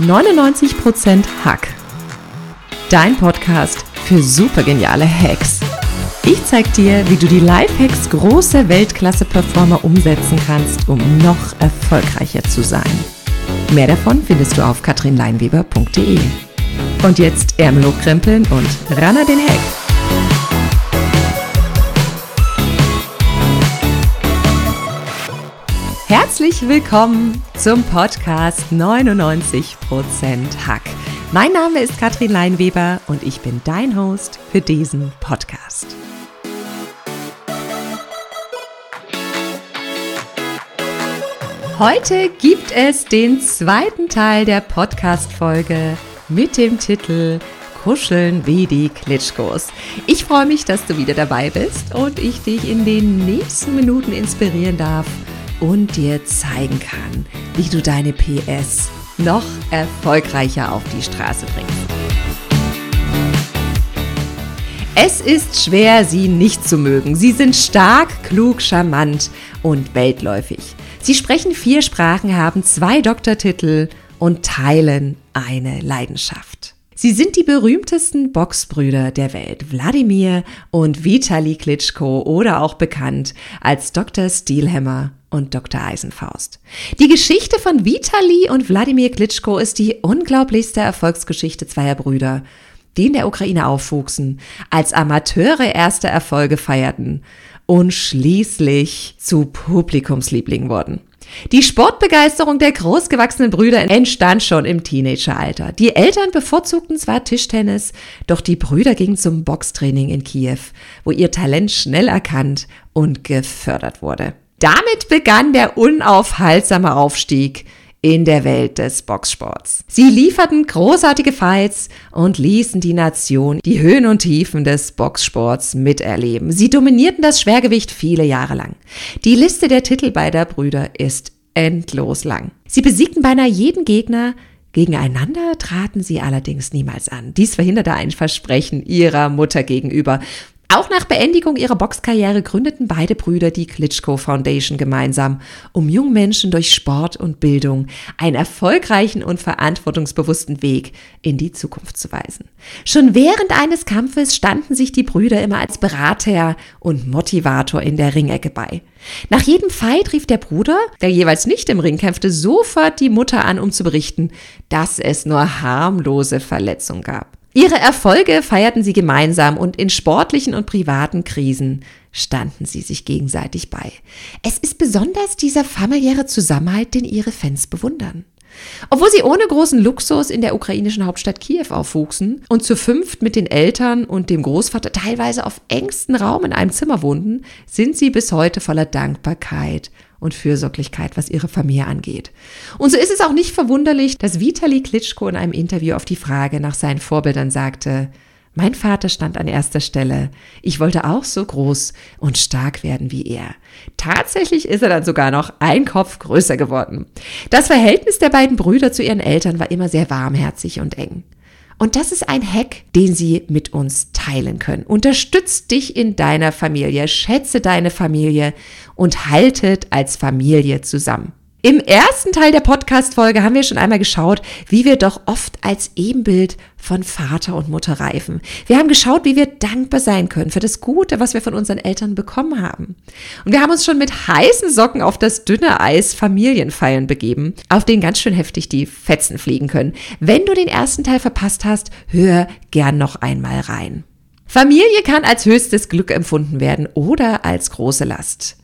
99% Hack. Dein Podcast für supergeniale Hacks. Ich zeig dir, wie du die Lifehacks großer Weltklasse-Performer umsetzen kannst, um noch erfolgreicher zu sein. Mehr davon findest du auf katrinleinweber.de. Und jetzt Ärmel hochkrempeln und ran an den Hack. Herzlich willkommen zum Podcast 99% Hack. Mein Name ist Katrin Leinweber und ich bin dein Host für diesen Podcast. Heute gibt es den zweiten Teil der Podcast-Folge mit dem Titel Kuscheln wie die Klitschkos. Ich freue mich, dass du wieder dabei bist und ich dich in den nächsten Minuten inspirieren darf und dir zeigen kann, wie du deine PS noch erfolgreicher auf die Straße bringst. Es ist schwer, sie nicht zu mögen. Sie sind stark, klug, charmant und weltläufig. Sie sprechen vier Sprachen, haben zwei Doktortitel und teilen eine Leidenschaft. Sie sind die berühmtesten Boxbrüder der Welt, Wladimir und Vitali Klitschko oder auch bekannt als Dr. Steelhammer und Dr. Eisenfaust. Die Geschichte von Vitali und Wladimir Klitschko ist die unglaublichste Erfolgsgeschichte zweier Brüder, die in der Ukraine aufwuchsen, als Amateure erste Erfolge feierten und schließlich zu Publikumslieblingen wurden. Die Sportbegeisterung der großgewachsenen Brüder entstand schon im Teenageralter. Die Eltern bevorzugten zwar Tischtennis, doch die Brüder gingen zum Boxtraining in Kiew, wo ihr Talent schnell erkannt und gefördert wurde. Damit begann der unaufhaltsame Aufstieg in der Welt des Boxsports. Sie lieferten großartige Fights und ließen die Nation die Höhen und Tiefen des Boxsports miterleben. Sie dominierten das Schwergewicht viele Jahre lang. Die Liste der Titel beider Brüder ist endlos lang. Sie besiegten beinahe jeden Gegner, Gegeneinander traten sie allerdings niemals an. Dies verhinderte ein Versprechen ihrer Mutter gegenüber, auch nach Beendigung ihrer Boxkarriere gründeten beide Brüder die Klitschko Foundation gemeinsam, um jungen Menschen durch Sport und Bildung einen erfolgreichen und verantwortungsbewussten Weg in die Zukunft zu weisen. Schon während eines Kampfes standen sich die Brüder immer als Berater und Motivator in der Ringecke bei. Nach jedem Fight rief der Bruder, der jeweils nicht im Ring kämpfte, sofort die Mutter an, um zu berichten, dass es nur harmlose Verletzungen gab. Ihre Erfolge feierten sie gemeinsam und in sportlichen und privaten Krisen standen sie sich gegenseitig bei. Es ist besonders dieser familiäre Zusammenhalt, den ihre Fans bewundern. Obwohl sie ohne großen Luxus in der ukrainischen Hauptstadt Kiew aufwuchsen und zu fünft mit den Eltern und dem Großvater teilweise auf engstem Raum in einem Zimmer wohnten, sind sie bis heute voller Dankbarkeit und Fürsorglichkeit, was ihre Familie angeht. Und so ist es auch nicht verwunderlich, dass Vitali Klitschko in einem Interview auf die Frage nach seinen Vorbildern sagte, mein Vater stand an erster Stelle. Ich wollte auch so groß und stark werden wie er. Tatsächlich ist er dann sogar noch ein Kopf größer geworden. Das Verhältnis der beiden Brüder zu ihren Eltern war immer sehr warmherzig und eng. Und das ist ein Hack, den Sie mit uns teilen können. Unterstützt dich in deiner Familie, schätze deine Familie und haltet als Familie zusammen. Im ersten Teil der Podcast-Folge haben wir schon einmal geschaut, wie wir doch oft als Ebenbild von Vater und Mutter reifen. Wir haben geschaut, wie wir dankbar sein können für das Gute, was wir von unseren Eltern bekommen haben. Und wir haben uns schon mit heißen Socken auf das dünne Eis Familienfeiern begeben, auf denen ganz schön heftig die Fetzen fliegen können. Wenn du den ersten Teil verpasst hast, hör gern noch einmal rein. Familie kann als höchstes Glück empfunden werden oder als große Last.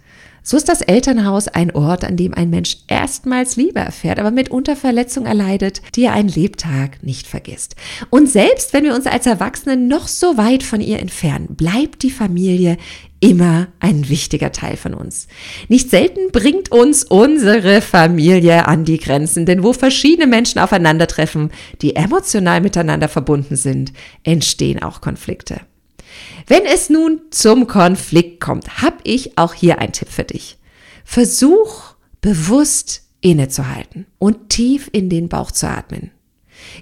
So ist das Elternhaus ein Ort, an dem ein Mensch erstmals Liebe erfährt, aber mitunter Verletzung erleidet, die er einen Lebtag nicht vergisst. Und selbst wenn wir uns als Erwachsene noch so weit von ihr entfernen, bleibt die Familie immer ein wichtiger Teil von uns. Nicht selten bringt uns unsere Familie an die Grenzen, denn wo verschiedene Menschen aufeinandertreffen, die emotional miteinander verbunden sind, entstehen auch Konflikte. Wenn es nun zum Konflikt kommt, habe ich auch hier einen Tipp für dich. Versuch bewusst innezuhalten und tief in den Bauch zu atmen.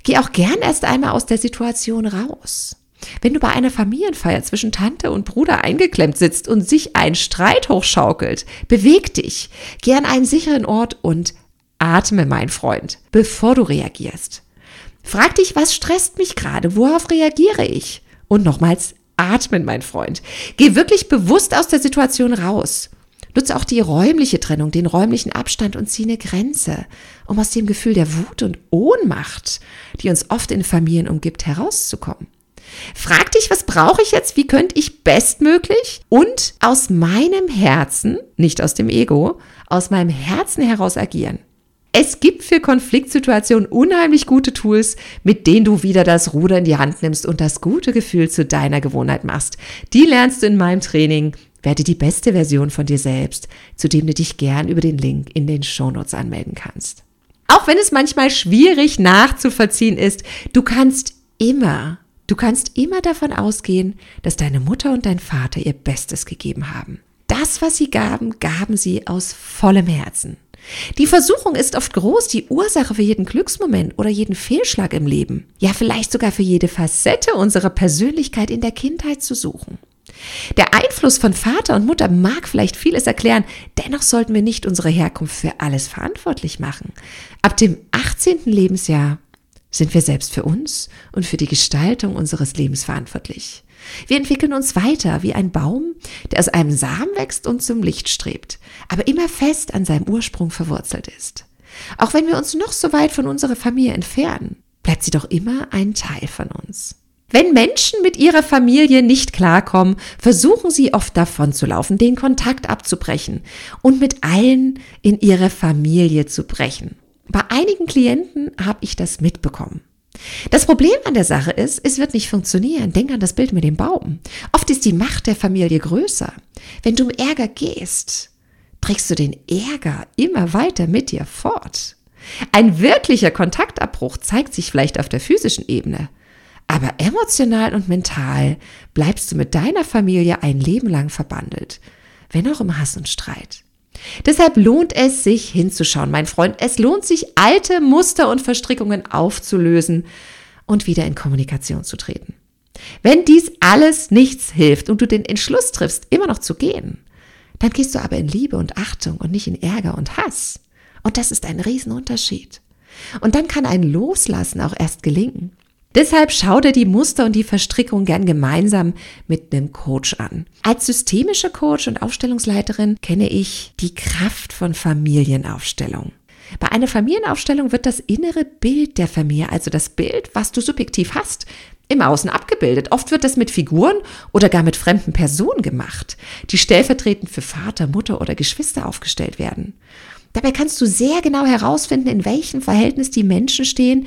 Geh auch gern erst einmal aus der Situation raus. Wenn du bei einer Familienfeier zwischen Tante und Bruder eingeklemmt sitzt und sich ein Streit hochschaukelt, beweg dich, geh an einen sicheren Ort und atme, mein Freund, bevor du reagierst. Frag dich, was stresst mich gerade? Worauf reagiere ich? Und nochmals, atmen, mein Freund. Geh wirklich bewusst aus der Situation raus. Nutze auch die räumliche Trennung, den räumlichen Abstand und ziehe eine Grenze, um aus dem Gefühl der Wut und Ohnmacht, die uns oft in Familien umgibt, herauszukommen. Frag dich, was brauche ich jetzt? Wie könnte ich bestmöglich und aus meinem Herzen, nicht aus dem Ego, aus meinem Herzen heraus agieren? Es gibt für Konfliktsituationen unheimlich gute Tools, mit denen du wieder das Ruder in die Hand nimmst und das gute Gefühl zu deiner Gewohnheit machst. Die lernst du in meinem Training. Werde die beste Version von dir selbst, zu dem du dich gern über den Link in den Shownotes anmelden kannst. Auch wenn es manchmal schwierig nachzuvollziehen ist, du kannst immer, du kannst immer davon ausgehen, dass deine Mutter und dein Vater ihr Bestes gegeben haben. Das, was sie gaben, gaben sie aus vollem Herzen. Die Versuchung ist oft groß, die Ursache für jeden Glücksmoment oder jeden Fehlschlag im Leben, ja vielleicht sogar für jede Facette unserer Persönlichkeit in der Kindheit zu suchen. Der Einfluss von Vater und Mutter mag vielleicht vieles erklären, dennoch sollten wir nicht unsere Herkunft für alles verantwortlich machen. Ab dem 18. Lebensjahr sind wir selbst für uns und für die Gestaltung unseres Lebens verantwortlich. Wir entwickeln uns weiter wie ein Baum, der aus einem Samen wächst und zum Licht strebt, aber immer fest an seinem Ursprung verwurzelt ist. Auch wenn wir uns noch so weit von unserer Familie entfernen, bleibt sie doch immer ein Teil von uns. Wenn Menschen mit ihrer Familie nicht klarkommen, versuchen sie oft davon zu laufen, den Kontakt abzubrechen und mit allen in ihre Familie zu brechen. Bei einigen Klienten habe ich das mitbekommen. Das Problem an der Sache ist, es wird nicht funktionieren. Denk an das Bild mit dem Baum. Oft ist die Macht der Familie größer. Wenn du im Ärger gehst, trägst du den Ärger immer weiter mit dir fort. Ein wirklicher Kontaktabbruch zeigt sich vielleicht auf der physischen Ebene, aber emotional und mental bleibst du mit deiner Familie ein Leben lang verbandelt, wenn auch im Hass und Streit. Deshalb lohnt es sich hinzuschauen, mein Freund. Es lohnt sich, alte Muster und Verstrickungen aufzulösen und wieder in Kommunikation zu treten. Wenn dies alles nichts hilft und du den Entschluss triffst, immer noch zu gehen, dann gehst du aber in Liebe und Achtung und nicht in Ärger und Hass. Und das ist ein Riesenunterschied. Und dann kann ein Loslassen auch erst gelingen. Deshalb schau dir die Muster und die Verstrickung gern gemeinsam mit einem Coach an. Als systemischer Coach und Aufstellungsleiterin kenne ich die Kraft von Familienaufstellung. Bei einer Familienaufstellung wird das innere Bild der Familie, also das Bild, was du subjektiv hast, im Außen abgebildet. Oft wird das mit Figuren oder gar mit fremden Personen gemacht, die stellvertretend für Vater, Mutter oder Geschwister aufgestellt werden. Dabei kannst du sehr genau herausfinden, in welchem Verhältnis die Menschen stehen,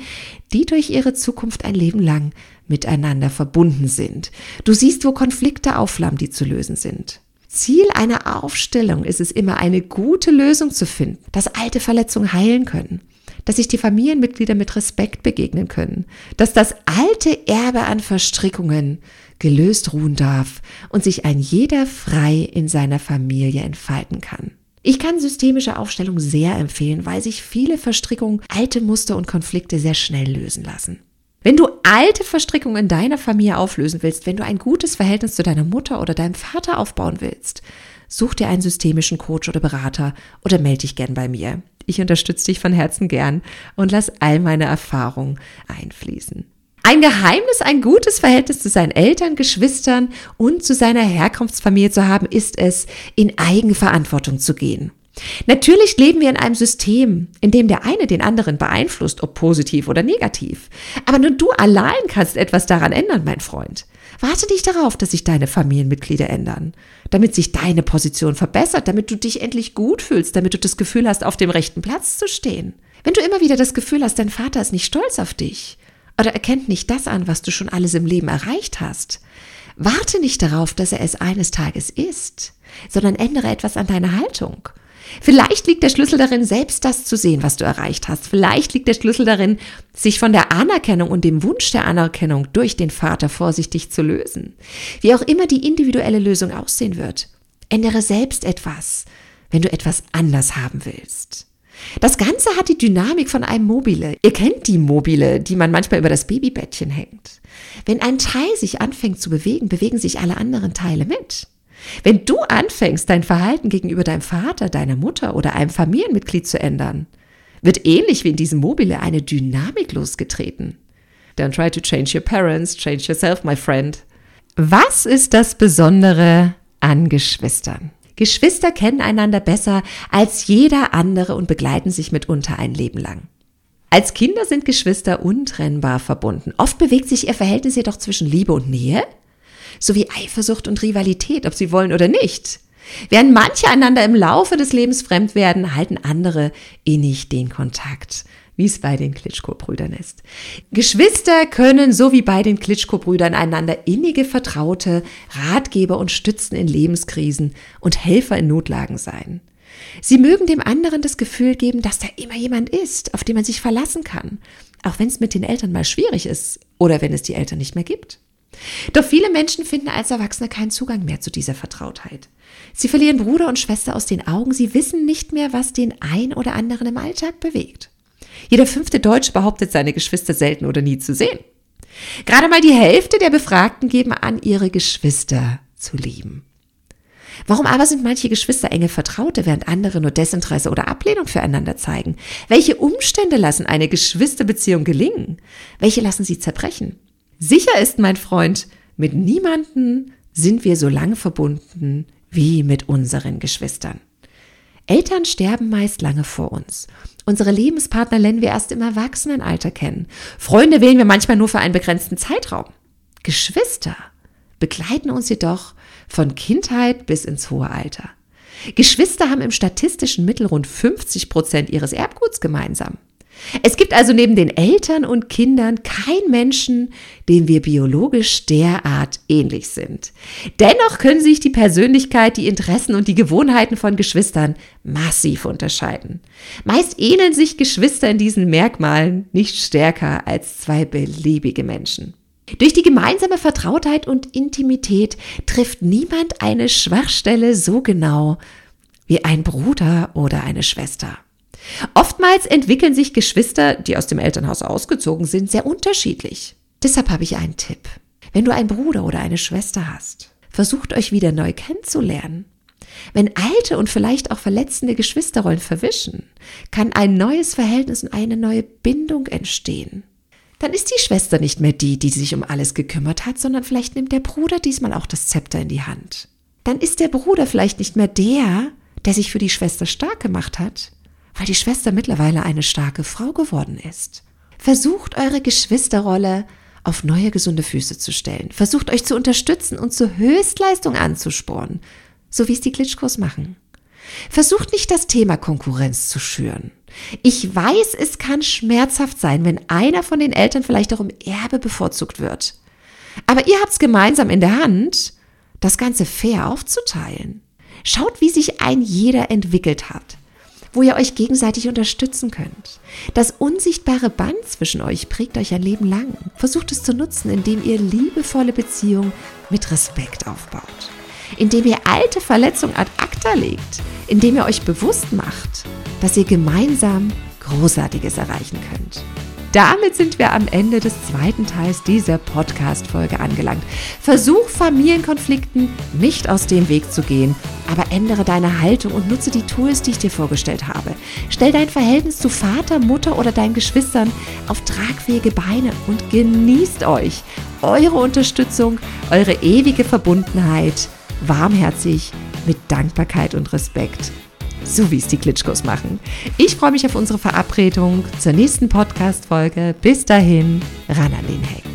die durch ihre Zukunft ein Leben lang miteinander verbunden sind. Du siehst, wo Konflikte aufflammen, die zu lösen sind. Ziel einer Aufstellung ist es immer, eine gute Lösung zu finden, dass alte Verletzungen heilen können, dass sich die Familienmitglieder mit Respekt begegnen können, dass das alte Erbe an Verstrickungen gelöst ruhen darf und sich ein jeder frei in seiner Familie entfalten kann. Ich kann systemische Aufstellung sehr empfehlen, weil sich viele Verstrickungen, alte Muster und Konflikte sehr schnell lösen lassen. Wenn du alte Verstrickungen in deiner Familie auflösen willst, wenn du ein gutes Verhältnis zu deiner Mutter oder deinem Vater aufbauen willst, such dir einen systemischen Coach oder Berater oder melde dich gern bei mir. Ich unterstütze dich von Herzen gern und lass all meine Erfahrungen einfließen. Ein Geheimnis, ein gutes Verhältnis zu seinen Eltern, Geschwistern und zu seiner Herkunftsfamilie zu haben, ist es, in Eigenverantwortung zu gehen. Natürlich leben wir in einem System, in dem der eine den anderen beeinflusst, ob positiv oder negativ. Aber nur du allein kannst etwas daran ändern, mein Freund. Warte nicht darauf, dass sich deine Familienmitglieder ändern, damit sich deine Position verbessert, damit du dich endlich gut fühlst, damit du das Gefühl hast, auf dem rechten Platz zu stehen. Wenn du immer wieder das Gefühl hast, dein Vater ist nicht stolz auf dich, oder erkennt nicht das an, was du schon alles im Leben erreicht hast. Warte nicht darauf, dass er es eines Tages ist, sondern ändere etwas an deiner Haltung. Vielleicht liegt der Schlüssel darin, selbst das zu sehen, was du erreicht hast. Vielleicht liegt der Schlüssel darin, sich von der Anerkennung und dem Wunsch der Anerkennung durch den Vater vorsichtig zu lösen. Wie auch immer die individuelle Lösung aussehen wird. Ändere selbst etwas, wenn du etwas anders haben willst. Das Ganze hat die Dynamik von einem Mobile. Ihr kennt die Mobile, die man manchmal über das Babybettchen hängt. Wenn ein Teil sich anfängt zu bewegen, bewegen sich alle anderen Teile mit. Wenn du anfängst, dein Verhalten gegenüber deinem Vater, deiner Mutter oder einem Familienmitglied zu ändern, wird ähnlich wie in diesem Mobile eine Dynamik losgetreten. Don't try to change your parents, change yourself, my friend. Was ist das Besondere an Geschwistern? Geschwister kennen einander besser als jeder andere und begleiten sich mitunter ein Leben lang. Als Kinder sind Geschwister untrennbar verbunden. Oft bewegt sich ihr Verhältnis jedoch zwischen Liebe und Nähe sowie Eifersucht und Rivalität, ob sie wollen oder nicht. Während manche einander im Laufe des Lebens fremd werden, halten andere innig den Kontakt wie es bei den Klitschko-Brüdern ist. Geschwister können, so wie bei den Klitschko-Brüdern, einander innige Vertraute, Ratgeber und Stützen in Lebenskrisen und Helfer in Notlagen sein. Sie mögen dem anderen das Gefühl geben, dass da immer jemand ist, auf den man sich verlassen kann, auch wenn es mit den Eltern mal schwierig ist oder wenn es die Eltern nicht mehr gibt. Doch viele Menschen finden als Erwachsene keinen Zugang mehr zu dieser Vertrautheit. Sie verlieren Bruder und Schwester aus den Augen, sie wissen nicht mehr, was den ein oder anderen im Alltag bewegt. Jeder fünfte Deutsche behauptet, seine Geschwister selten oder nie zu sehen. Gerade mal die Hälfte der Befragten geben an, ihre Geschwister zu lieben. Warum aber sind manche Geschwister enge Vertraute, während andere nur Desinteresse oder Ablehnung füreinander zeigen? Welche Umstände lassen eine Geschwisterbeziehung gelingen? Welche lassen sie zerbrechen? Sicher ist, mein Freund, mit niemanden sind wir so lange verbunden wie mit unseren Geschwistern. Eltern sterben meist lange vor uns. Unsere Lebenspartner lernen wir erst im Erwachsenenalter kennen. Freunde wählen wir manchmal nur für einen begrenzten Zeitraum. Geschwister begleiten uns jedoch von Kindheit bis ins hohe Alter. Geschwister haben im statistischen Mittel rund 50 Prozent ihres Erbguts gemeinsam. Es gibt also neben den Eltern und Kindern keinen Menschen, dem wir biologisch derart ähnlich sind. Dennoch können sich die Persönlichkeit, die Interessen und die Gewohnheiten von Geschwistern massiv unterscheiden. Meist ähneln sich Geschwister in diesen Merkmalen nicht stärker als zwei beliebige Menschen. Durch die gemeinsame Vertrautheit und Intimität trifft niemand eine Schwachstelle so genau wie ein Bruder oder eine Schwester. Oftmals entwickeln sich Geschwister, die aus dem Elternhaus ausgezogen sind, sehr unterschiedlich. Deshalb habe ich einen Tipp. Wenn du einen Bruder oder eine Schwester hast, versucht euch wieder neu kennenzulernen. Wenn alte und vielleicht auch verletzende Geschwisterrollen verwischen, kann ein neues Verhältnis und eine neue Bindung entstehen. Dann ist die Schwester nicht mehr die, die sich um alles gekümmert hat, sondern vielleicht nimmt der Bruder diesmal auch das Zepter in die Hand. Dann ist der Bruder vielleicht nicht mehr der, der sich für die Schwester stark gemacht hat, weil die Schwester mittlerweile eine starke Frau geworden ist. Versucht eure Geschwisterrolle auf neue gesunde Füße zu stellen. Versucht euch zu unterstützen und zur Höchstleistung anzusporen, so wie es die Klitschkos machen. Versucht nicht das Thema Konkurrenz zu schüren. Ich weiß, es kann schmerzhaft sein, wenn einer von den Eltern vielleicht auch im Erbe bevorzugt wird. Aber ihr habt es gemeinsam in der Hand, das Ganze fair aufzuteilen. Schaut, wie sich ein jeder entwickelt hat wo ihr euch gegenseitig unterstützen könnt. Das unsichtbare Band zwischen euch prägt euch ein Leben lang. Versucht es zu nutzen, indem ihr liebevolle Beziehungen mit Respekt aufbaut. Indem ihr alte Verletzungen ad acta legt. Indem ihr euch bewusst macht, dass ihr gemeinsam Großartiges erreichen könnt. Damit sind wir am Ende des zweiten Teils dieser Podcast-Folge angelangt. Versuch Familienkonflikten nicht aus dem Weg zu gehen, aber ändere deine Haltung und nutze die Tools, die ich dir vorgestellt habe. Stell dein Verhältnis zu Vater, Mutter oder deinen Geschwistern auf tragfähige Beine und genießt euch eure Unterstützung, eure ewige Verbundenheit, warmherzig, mit Dankbarkeit und Respekt so wie es die Klitschkos machen. Ich freue mich auf unsere Verabredung zur nächsten Podcast-Folge. Bis dahin, ran an den Heck.